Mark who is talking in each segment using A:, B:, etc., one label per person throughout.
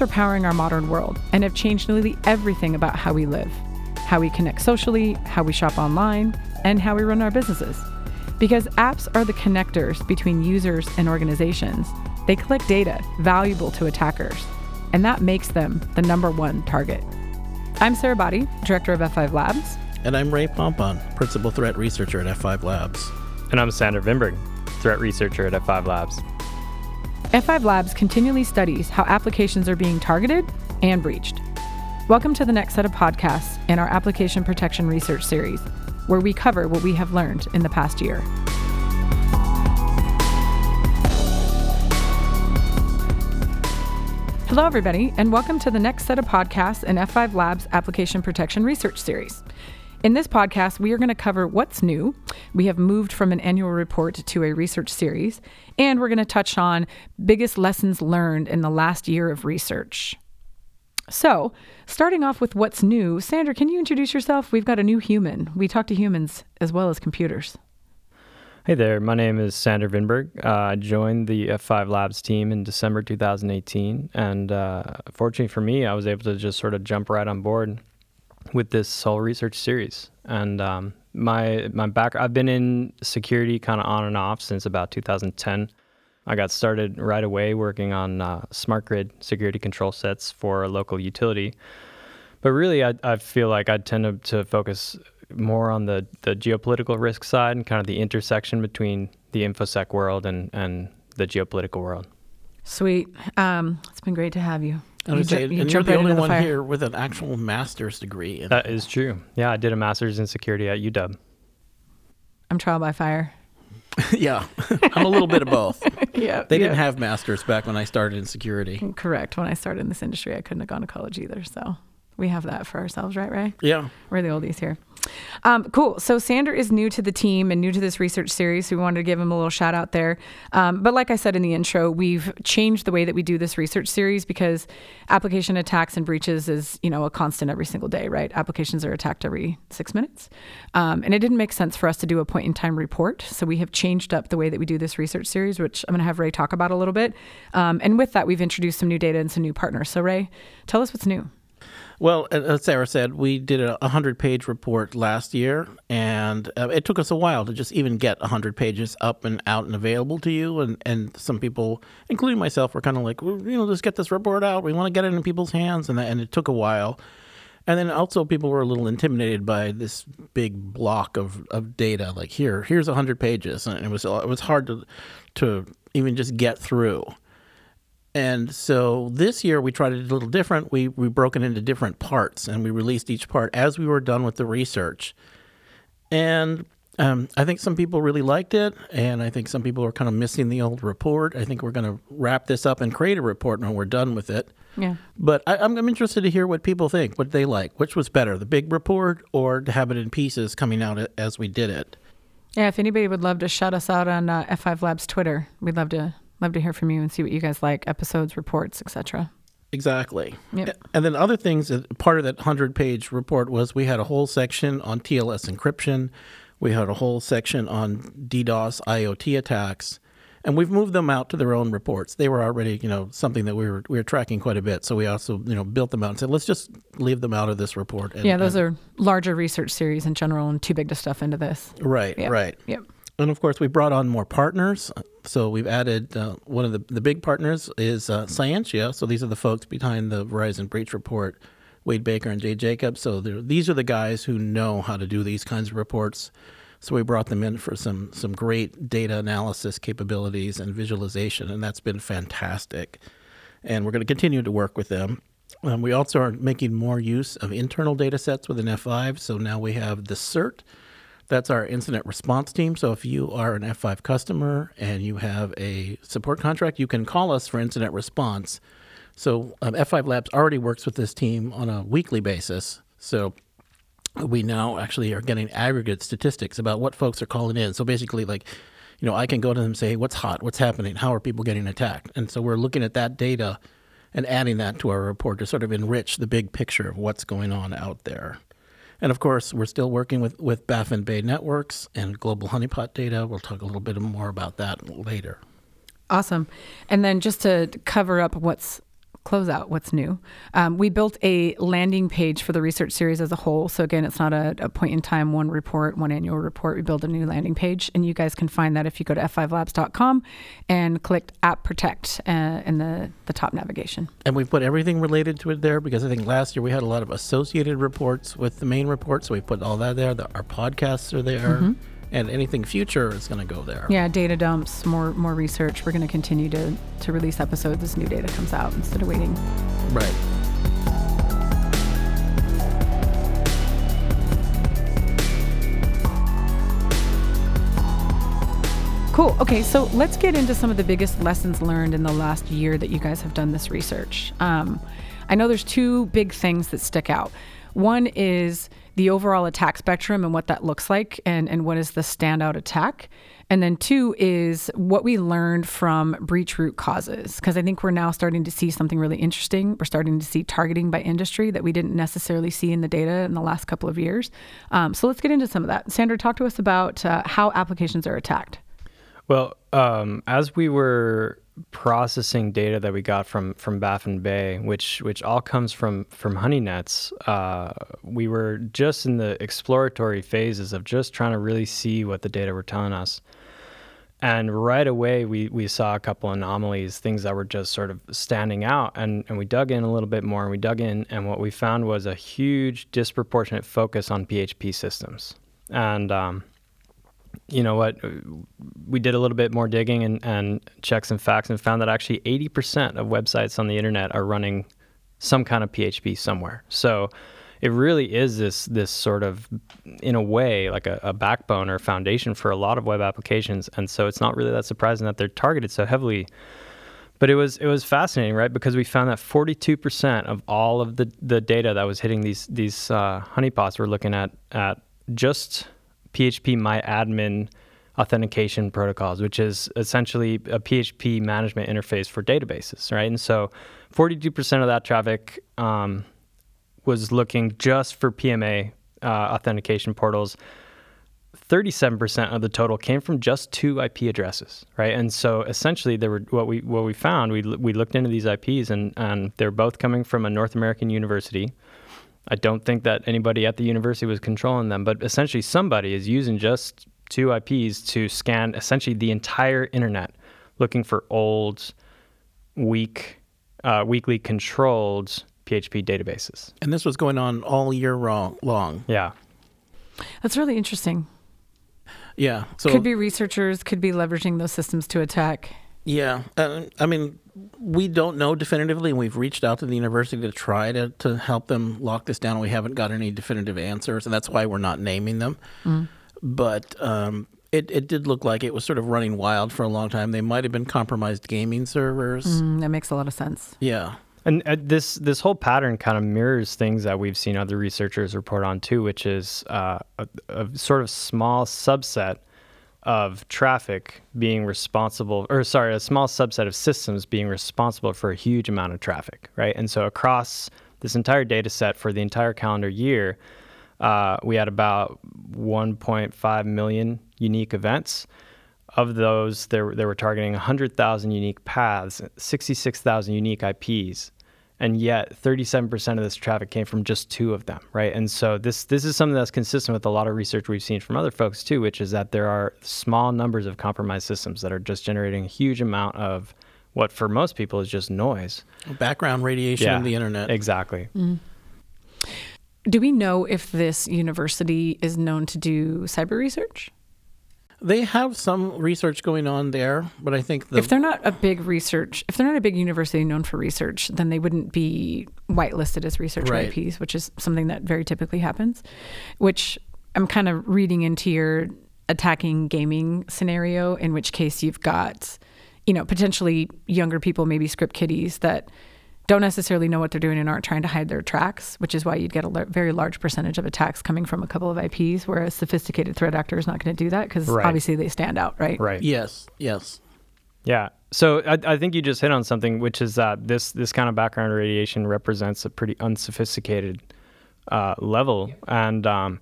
A: apps are powering our modern world and have changed nearly everything about how we live, how we connect socially, how we shop online, and how we run our businesses. Because apps are the connectors between users and organizations, they collect data valuable to attackers, and that makes them the number one target. I'm Sara Boddy, director of F5 Labs.
B: And I'm Ray Pompon, principal threat researcher at F5 Labs.
C: And I'm Sander Vinberg, threat researcher at F5 Labs.
A: F5 Labs continually studies how applications are being targeted and breached. Welcome to the next set of podcasts in our Application Protection Research Series, where we cover what we have learned in the past year. Hello, everybody, and welcome to the next set of podcasts in F5 Labs Application Protection Research Series. In this podcast, we are going to cover what's new. We have moved from an annual report to a research series, and we're going to touch on biggest lessons learned in the last year of research. So, starting off with what's new, Sandra, can you introduce yourself? We've got a new human. We talk to humans as well as computers.
C: Hey there, my name is Sander Vinberg. Uh, I joined the F5 Labs team in December 2018, and uh, fortunately for me, I was able to just sort of jump right on board with this soul research series. And um, my my back, I've been in security kind of on and off since about 2010. I got started right away working on uh, smart grid security control sets for a local utility. But really, I, I feel like I tend to, to focus more on the, the geopolitical risk side and kind of the intersection between the infosec world and, and the geopolitical world.
A: Sweet. Um, it's been great to have you.
B: I would say, you and you're the only the one fire. here with an actual master's degree.
C: that is true. Yeah, I did a master's in security at UW.
A: I'm trial by fire.
B: yeah, I'm a little bit of both.
A: yeah,
B: they
A: yeah.
B: didn't have masters back when I started in security.
A: Correct. When I started in this industry, I couldn't have gone to college either. So we have that for ourselves, right, Ray?
B: Yeah,
A: we're the oldies here. Um, cool. So Sander is new to the team and new to this research series. So we wanted to give him a little shout out there. Um, but like I said in the intro, we've changed the way that we do this research series because application attacks and breaches is you know a constant every single day, right? Applications are attacked every six minutes, um, and it didn't make sense for us to do a point in time report. So we have changed up the way that we do this research series, which I'm going to have Ray talk about a little bit. Um, and with that, we've introduced some new data and some new partners. So Ray, tell us what's new.
B: Well, as Sara said, we did a 100 page report last year, and uh, it took us a while to just even get 100 pages up and out and available to you. And, and some people, including myself, were kind of like, well, you know, just get this report out. We want to get it in people's hands. And, and it took a while. And then also, people were a little intimidated by this big block of, of data. Like, here, here's 100 pages. And it was, it was hard to, to even just get through. And so this year we tried it a little different. We we broke it into different parts and we released each part as we were done with the research. And um, I think some people really liked it, and I think some people are kind of missing the old report. I think we're going to wrap this up and create a report when we're done with it.
A: Yeah.
B: But I, I'm, I'm interested to hear what people think, what they like. Which was better, the big report or to have it in pieces coming out as we did it?
A: Yeah, if anybody would love to shout us out on uh, F5 Labs Twitter, we'd love to love to hear from you and see what you guys like, episodes, reports, etc.
B: Exactly.
A: Yep.
B: And then other things, uh, part of that 100 page report was we had a whole section on TLS encryption. We had a whole section on DDoS IoT attacks. And we've moved them out to their own reports. They were already, you know, something that we were we were tracking quite a bit. So we also, you know, built them out and said, let's just leave them out of this report. And,
A: yeah, those
B: and,
A: are larger research series in general and too big to stuff into this.
B: Right,
A: yep.
B: right.
A: Yep.
B: And of course, we brought on more partners. So we've added uh, one of the, the big partners is uh, Cyentia. So these are the folks behind the Verizon breach report, Wade Baker and Jay Jacobs. So these are the guys who know how to do these kinds of reports. So we brought them in for some some great data analysis capabilities and visualization, and that's been fantastic. And we're going to continue to work with them. Um, we also are making more use of internal data sets within F5. So now we have the CERT that's our incident response team. So if you are an F5 customer and you have a support contract, you can call us for incident response. So um, F5 Labs already works with this team on a weekly basis. So we now actually are getting aggregate statistics about what folks are calling in. So basically, like, you know, I can go to them and say, hey, what's hot? What's happening? How are people getting attacked? And so we're looking at that data and adding that to our report to sort of enrich the big picture of what's going on out there. And of course, we're still working with, with Baffin Bay Networks and Global Honeypot data. We'll talk a little bit more about that later.
A: Awesome. And then just to cover up what's close out what's new. Um, we built a landing page for the research series as a whole. So again, it's not a, a, point in time, one report, one annual report. We build a new landing page, and you guys can find that if you go to f5labs.com and click App Protect uh, in the the top navigation.
B: And we've put everything related to it there because I think last year we had a lot of associated reports with the main report, so we put all that there. The, our podcasts are there. Mm-hmm and anything future is going to go there.
A: Yeah, data dumps, more more research. We're going to continue to to release episodes as new data comes out instead of waiting.
B: Right.
A: Cool. Okay, so let's get into some of the biggest lessons learned in the last year that you guys have done this research. Um, I know there's two big things that stick out. One is the overall attack spectrum and what that looks like and, and what is the standout attack. And then two is what we learned from breach root causes. Because I think we're now starting to see something really interesting. We're starting to see targeting by industry that we didn't necessarily see in the data in the last couple of years. Um, so let's get into some of that. Sandra, talk to us about uh, how applications are attacked.
C: Well, um, as we were processing data that we got from from Baffin Bay, which which all comes from from HoneyNets, uh, we were just in the exploratory phases of just trying to really see what the data were telling us. And right away, we, we saw a couple anomalies, things that were just sort of standing out. And, and we dug in a little bit more and we dug in, and what we found was a huge disproportionate focus on PHP systems. And um, you know what, we did a little bit more digging and, and checks and facts and found that actually 80% of websites on the internet are running some kind of PHP somewhere. So it really is this this sort of, in a way, like a, a backbone or foundation for a lot of web applications. And so it's not really that surprising that they're targeted so heavily. But it was it was fascinating, right? Because we found that 42% of all of the, the data that was hitting these these uh, honeypots were looking at at just PHP MyAdmin authentication protocols, which is essentially a PHP management interface for databases, right? And so 42% of that traffic um, was looking just for PMA uh, authentication portals. 37% of the total came from just two IP addresses, right? And so essentially, there were what we what we found. We we looked into these IPs, and and they're both coming from a North American university. I don't think that anybody at the university was controlling them, but essentially somebody is using just two IPs to scan essentially the entire internet, looking for old, weak, uh, weakly controlled PHP databases.
B: And this was going on all year long.
C: Yeah.
A: That's really interesting.
B: Yeah.
A: So could be researchers could be leveraging those systems to attack.
B: Yeah. Uh, I mean, we don't know definitively, and we've reached out to the university to try to, to help them lock this down. We haven't got any definitive answers, and that's why we're not naming them. Mm. But um, it, it did look like it was sort of running wild for a long time. They might have been compromised gaming servers.
A: Mm, that makes a lot of sense.
B: Yeah.
C: And uh, this this whole pattern kind of mirrors things that we've seen other researchers report on too, which is uh, a, a sort of small subset of traffic being responsible, or sorry, a small subset of systems being responsible for a huge amount of traffic, right? And so across this entire data set for the entire calendar year, uh, we had about 1.5 million unique events. Of those, they, they were targeting 100,000 unique paths, 66,000 unique IPs, and yet 37% of this traffic came from just two of them right? And so this this is something that's consistent with a lot of research we've seen from other folks too which is that there are small numbers of compromised systems that are just generating a huge amount of what for most people is just noise.
B: Background radiation yeah, in the internet.
C: exactly. Mm.
A: do we know if this university is known to do cyber research
B: they have some research going on there, but I think the,
A: if they're not a big research, if they're not a big university known for research, then they wouldn't be whitelisted as research right. IPs, which is something that very typically happens. Which I'm kind of reading into your attacking gaming scenario, in which case you've got, you know, potentially younger people, maybe script kiddies that don't necessarily know what they're doing and aren't trying to hide their tracks, which is why you'd get a l- very large percentage of attacks coming from a couple of IPs, where a sophisticated threat actor is not going to do that because right. obviously they stand out, right?
C: Right.
B: Yes. Yes.
C: Yeah. So I, I, think you just hit on something, which is that this this kind of background radiation represents a pretty unsophisticated uh, level, and um,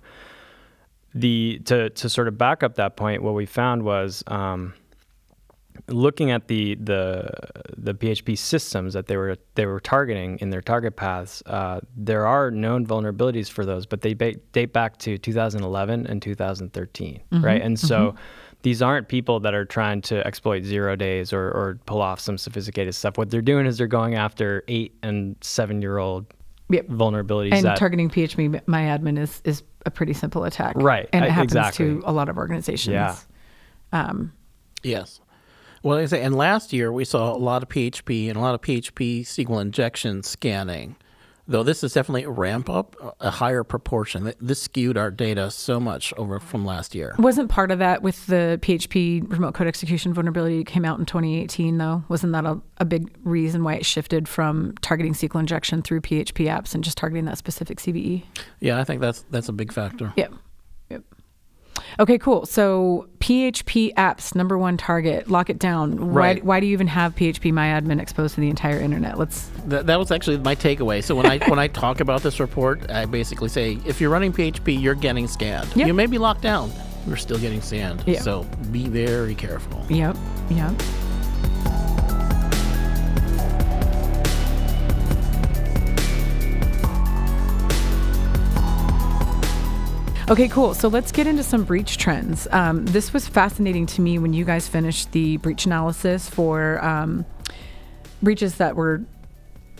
C: the to to sort of back up that point, what we found was. Um, looking at the the the PHP systems that they were they were targeting in their target paths, uh, there are known vulnerabilities for those, but they ba- date back to 2011 and 2013,
A: Mm-hmm.
C: right? And so these aren't people that are trying to exploit zero days or, or pull off some sophisticated stuff. What they're doing is they're going after eight and seven year old
A: Yep.
C: vulnerabilities.
A: And
C: that,
A: targeting PHP my admin is is a pretty simple attack,
C: Right,
A: And it
C: I-
A: happens
C: exactly.
A: to a lot of organizations.
C: Yeah.
A: Um,
B: Yes. Well, I say, and last year we saw a lot of PHP and a lot of PHP SQL injection scanning. Though this is definitely a ramp up, a higher proportion. This skewed our data so much over from last year.
A: wasn't part of that with the PHP remote code execution vulnerability that came out in 2018, though? Wasn't that a, a big reason why it shifted from targeting SQL injection through PHP apps and just targeting that specific CVE?
B: Yeah, I think that's that's a big factor.
A: Yep. Yep. Okay, cool. So PHP apps, number one target. Lock it down.
B: Right.
A: Why, why do you even have PHP MyAdmin exposed to the entire internet? Let's.
B: That, that was actually my takeaway. So when I when I talk about this report, I basically say if you're running PHP, you're getting scanned.
A: Yep.
B: You may be locked down, you're still getting scanned.
A: Yeah.
B: So be very careful.
A: Yep. Yep. Okay, cool. So let's get into some breach trends. Um, this was fascinating to me when you guys finished the breach analysis for um, breaches that were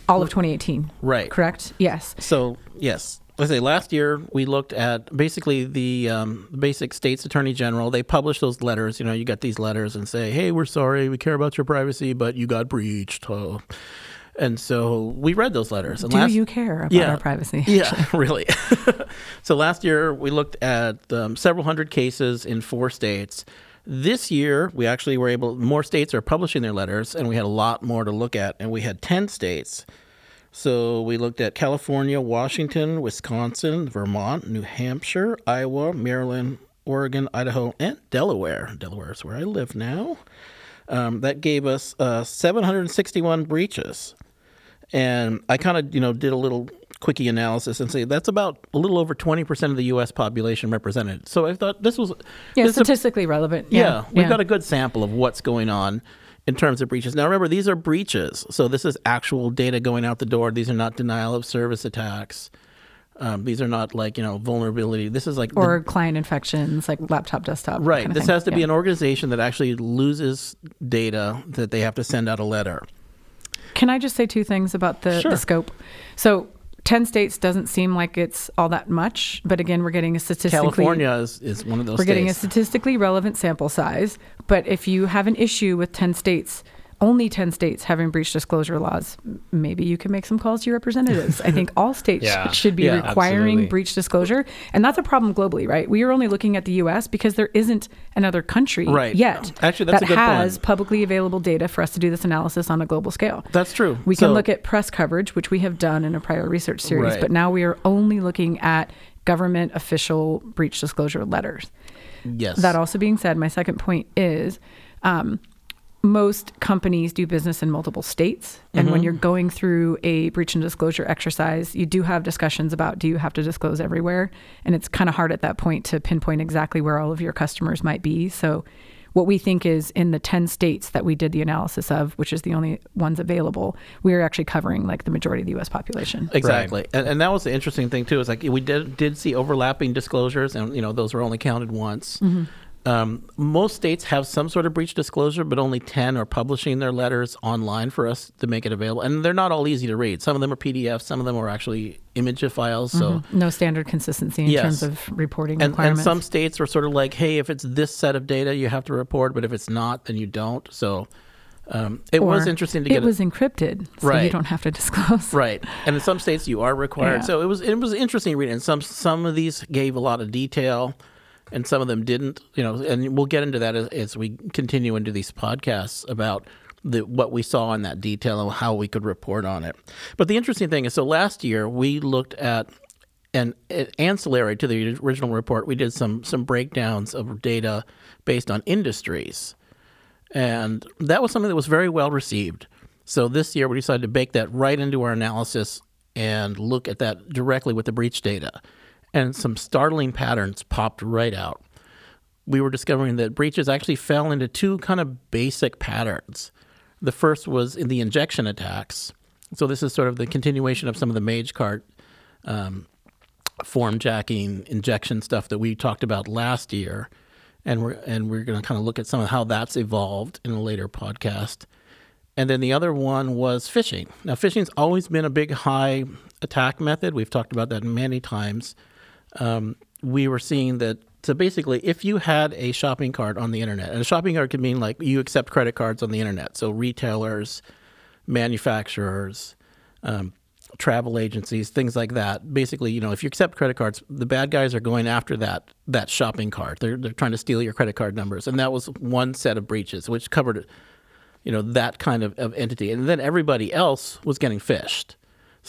A: all of 2018.
B: Right.
A: Correct? Yes.
B: So yes, let's say last year we looked at basically the um, basic states attorney general. They publish those letters. You know, you get these letters and say, "Hey, we're sorry, we care about your privacy, but you got breached." huh." And so we read those letters. And
A: Do
B: last,
A: you care about
B: Yeah.
A: our privacy?
B: Yeah, really. so last year we looked at um, several hundred cases in four states. This year we actually were able. More states are publishing their letters, and we had a lot more to look at. And we had ten states. So we looked at California, Washington, Wisconsin, Vermont, New Hampshire, Iowa, Maryland, Oregon, Idaho, and Delaware. Delaware is where I live now. Um, that gave us uh, 761 breaches. And I kind of, you know, did a little quickie analysis and say that's about a little over 20% of the U.S. population represented. So I thought this was
A: Yeah,
B: this is a-
A: statistically relevant.
B: yeah,
A: Yeah,
B: we've
A: yeah.
B: got a good sample of what's going on in terms of breaches. Now, remember, these are breaches. So this is actual data going out the door. These are not denial of service attacks. Um, these are not like, you know, vulnerability. This is like the-
A: or client infections like laptop, desktop.
B: right. this
A: thing.
B: has to be an organization that actually loses data that they have to send out a letter.
A: Can I just say two things about the,
B: Sure.
A: the scope? So, 10 states doesn't seem like it's all that much, but again, we're getting a statistically
B: California is, is one of those
A: we're getting a statistically relevant sample size. But if you have an issue with 10 states, only 10 states having breach disclosure laws, maybe you can make some calls to your representatives. I think all states
C: Yeah.
A: should be
B: Yeah,
A: requiring
C: absolutely.
A: breach disclosure. And that's a problem globally, right? We are only looking at the US because there isn't another country
B: Right.
A: yet
B: Actually, that's
A: that
B: a good
A: has
B: point.
A: publicly available data for us to do this analysis on a global scale.
B: That's true.
A: We can look at press coverage, which we have done in a prior research series,
B: Right.
A: but now we are only looking at government official breach disclosure letters.
B: Yes.
A: That also being said, my second point is um, most companies do business in multiple states. And
B: Mm-hmm.
A: when you're going through a breach and disclosure exercise, you do have discussions about do you have to disclose everywhere? And it's kind of hard at that point to pinpoint exactly where all of your customers might be. So, what we think is in the 10 states that we did the analysis of, which is the only ones available, we are actually covering like the majority of the US population.
B: Exactly, and, and that was the interesting thing too. Is like we did did see overlapping disclosures, and you know those were only counted once.
A: Mm-hmm.
B: Um, most states have some sort of breach disclosure, but only ten are publishing their letters online for us to make it available. And they're not all easy to read. Some of them are PDFs, some of them are actually image files. So.
A: No standard consistency in
B: Yes.
A: terms of reporting
B: And, and some states were sort of like, hey, if it's this set of data, you have to report, but if it's not, then you don't. So um, it was interesting to get.
A: it was encrypted, so you don't have to disclose.
B: Right, and in some states you are required.
A: Yeah.
B: So it was it was interesting reading. And some some of these gave a lot of detail, and some of them didn't. You know, and we'll get into that as, as we continue into these podcasts about the what we saw in that detail and how we could report on it. But the interesting thing is, so last year we looked at. And ancillary to the original report, we did some some breakdowns of data based on industries. And that was something that was very well received. So this year we decided to bake that right into our analysis and look at that directly with the breach data. And some startling patterns popped right out. we were discovering that breaches actually fell into two kind of basic patterns. The first was in the injection attacks. So this is sort of the continuation of some of the Magecart um, form jacking injection stuff that we talked about last year, and we're and we're going to kind of look at some of how that's evolved in a later podcast. And then the other one was phishing. Now, phishing's always been a big high attack method. We've talked about that many times. Um, we were seeing that so basically, if you had a shopping cart on the internet, and a shopping cart could mean like you accept credit cards on the internet, so retailers, manufacturers, um, travel agencies, things like that. Basically, you know, if you accept credit cards, the bad guys are going after that that shopping cart. They're they're trying to steal your credit card numbers, and that was one set of breaches, which covered, you know, that kind of, of entity. And then everybody else was getting phished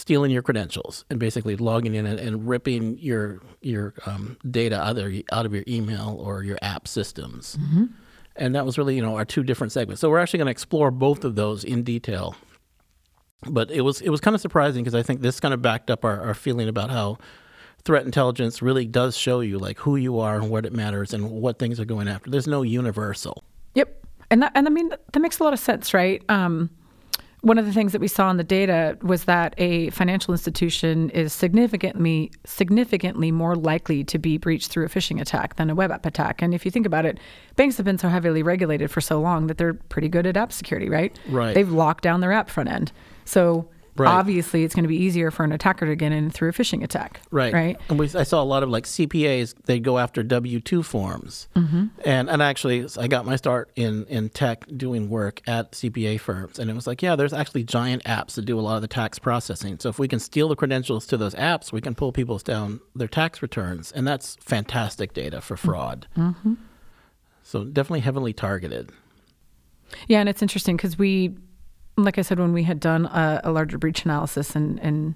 B: stealing your credentials and basically logging in and, and ripping your your um, data either out of your email or your app systems. Mm-hmm. And that was really you know our two different segments. So we're actually going to explore both of those in detail. But it was it was kind of surprising because I think this kind of backed up our, our feeling about how threat intelligence really does show you like who you are and what it matters and what things are going after. There's no universal.
A: Yep. And that and I mean that makes a lot of sense, right? Um, one of the things that we saw in the data was that a financial institution is significantly significantly more likely to be breached through a phishing attack than a web app attack. And if you think about it, banks have been so heavily regulated for so long that they're pretty good at app security, right?
B: Right.
A: They've locked down their app front end. So
B: Right.
A: obviously it's going to be easier for an attacker to get in through a phishing attack.
B: Right.
A: Right.
B: And we, I saw a lot of like CPAs, they go after W 2 forms. Mm-hmm. And, and actually, I got my start in, in tech doing work at CPA firms. And it was like, yeah, there's actually giant apps that do a lot of the tax processing. So if we can steal the credentials to those apps, we can pull people's down their tax returns. And that's fantastic data for fraud. Mm-hmm. So definitely heavily targeted.
A: Yeah, and it's interesting because we, like I said, when we had done a, a larger breach analysis and, and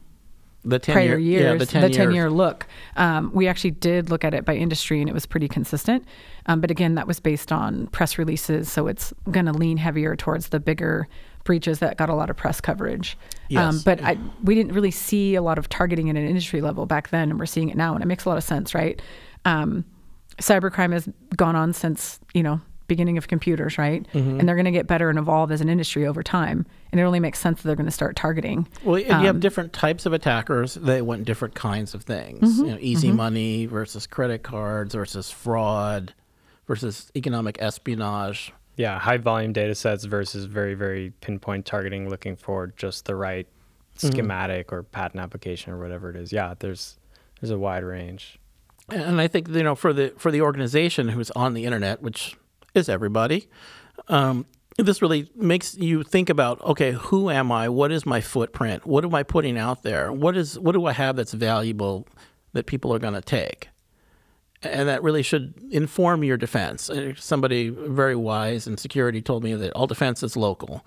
B: The 10
A: prior
B: year,
A: years,
B: yeah, the 10, year,
A: year look, um, we actually did look at it by industry and it was pretty consistent. Um, but again, that was based on press releases, so it's going to lean heavier towards the bigger breaches that got a lot of press coverage. Um,
B: Yes.
A: but I, we didn't really see a lot of targeting at an industry level back then, and we're seeing it now, and it makes a lot of sense, right? Um, cybercrime has gone on since you know beginning of computers, right?
B: Mm-hmm.
A: And they're going to get better and evolve as an industry over time, and it only makes sense that they're going to start targeting.
B: Well, and you
A: Um,
B: have different types of attackers. They want different kinds of things.
A: Mm-hmm.
B: You know, easy money versus credit cards versus fraud versus economic espionage.
C: Yeah, high volume data sets versus very, very pinpoint targeting, looking for just the right schematic or patent application or whatever it is. Yeah, there's there's a wide range.
B: And I think you know for the for the organization who's on the internet, which is everybody, um, this really makes you think about okay, who am I? What is my footprint? What am I putting out there? What is what do I have that's valuable that people are going to take? And that really should inform your defense. Uh, Somebody very wise in security told me that all defense is local.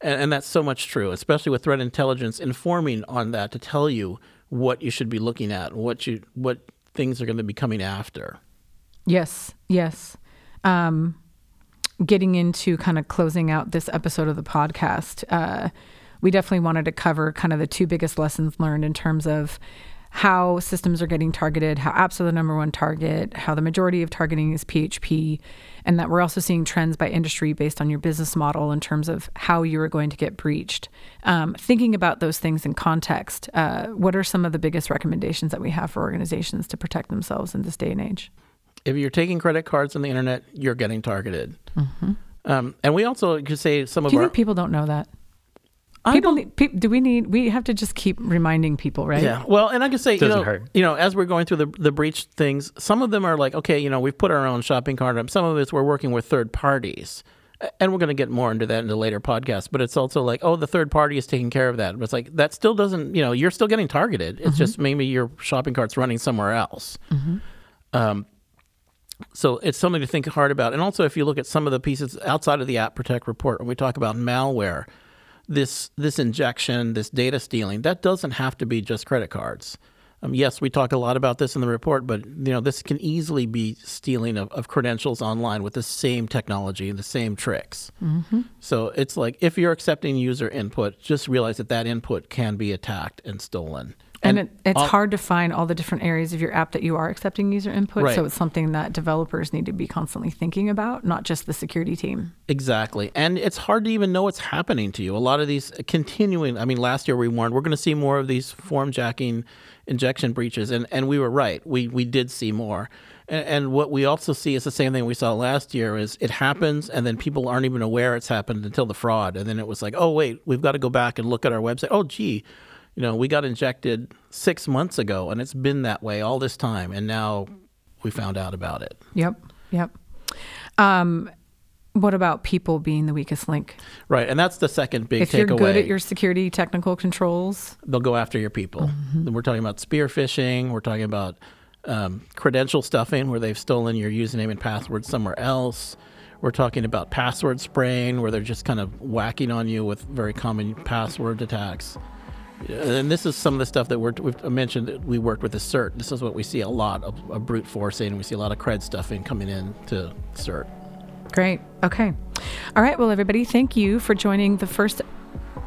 B: And, and that's so much true, especially with threat intelligence informing on that to tell you what you should be looking at, what you what things are going to be coming after.
A: Yes, yes. Um, getting into kind of closing out this episode of the podcast, uh, we definitely wanted to cover kind of the two biggest lessons learned in terms of how systems are getting targeted, how apps are the number one target, how the majority of targeting is PHP, and that we're also seeing trends by industry based on your business model in terms of how you are going to get breached. Um, thinking about those things in context, uh, what are some of the biggest recommendations that we have for organizations to protect themselves in this day and age?
B: If you're taking credit cards on the internet, you're getting targeted. Um, and we also could say some of
A: you
B: our
A: think people don't know that?
B: I
A: People,
B: don't-
A: need, pe- do we need? We have to just keep reminding people, right?
B: Yeah. Well, and I can say, you know,
C: hurt.
B: you know, as we're going through the the breach things, some of them are like, okay, you know, we've put our own shopping cart up. Some of it's we're working with third parties. And we're going to get more into that in the later podcast, but it's also like, oh, the third party is taking care of that. But it's like that still doesn't, you know, you're still getting targeted. It's just maybe your shopping cart's running somewhere else. Um, so it's something to think hard about. And also, if you look at some of the pieces outside of the App Protect report, when we talk about malware, this this injection, this data stealing, that doesn't have to be just credit cards. Um, yes, we talk a lot about this in the report, but you know this can easily be stealing of, of credentials online with the same technology and the same tricks. So it's like if you're accepting user input, just realize that that input can be attacked and stolen.
A: And,
B: And
A: it, it's
B: all-
A: hard to find all the different areas of your app that you are accepting user input.
B: Right.
A: So it's something that developers need to be constantly thinking about, not just the security team.
B: Exactly. And it's hard to even know what's happening to you. A lot of these continuing, I mean, last year we warned we're going to see more of these form jacking injection breaches. And, and we were right. We, we did see more. And, and what we also see is the same thing we saw last year is it happens and then people aren't even aware it's happened until the fraud. And then it was like, oh, wait, we've got to go back and look at our website. Oh, gee, you know, we got injected six months ago and it's been that way all this time. And now we found out about it.
A: Yep. Yep. Um, what about people being the weakest link?
B: Right. And that's the second big
A: if
B: takeaway.
A: you're good at your security technical controls,
B: they'll go after your people. Then We're talking about spear phishing. We're talking about um, credential stuffing, where they've stolen your username and password somewhere else. We're talking about password spraying, where they're just kind of whacking on you with very common password attacks. And this is some of the stuff that we're, we've mentioned that we worked with the CERT. This is what we see a lot of, of brute forcing. We see a lot of cred stuffing coming in to CERT.
A: Great. Okay. All right. Well, everybody, thank you for joining the first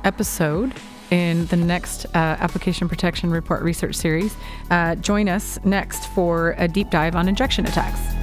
A: episode in the next uh, Application Protection Report research series. Uh, join us next for a deep dive on injection attacks.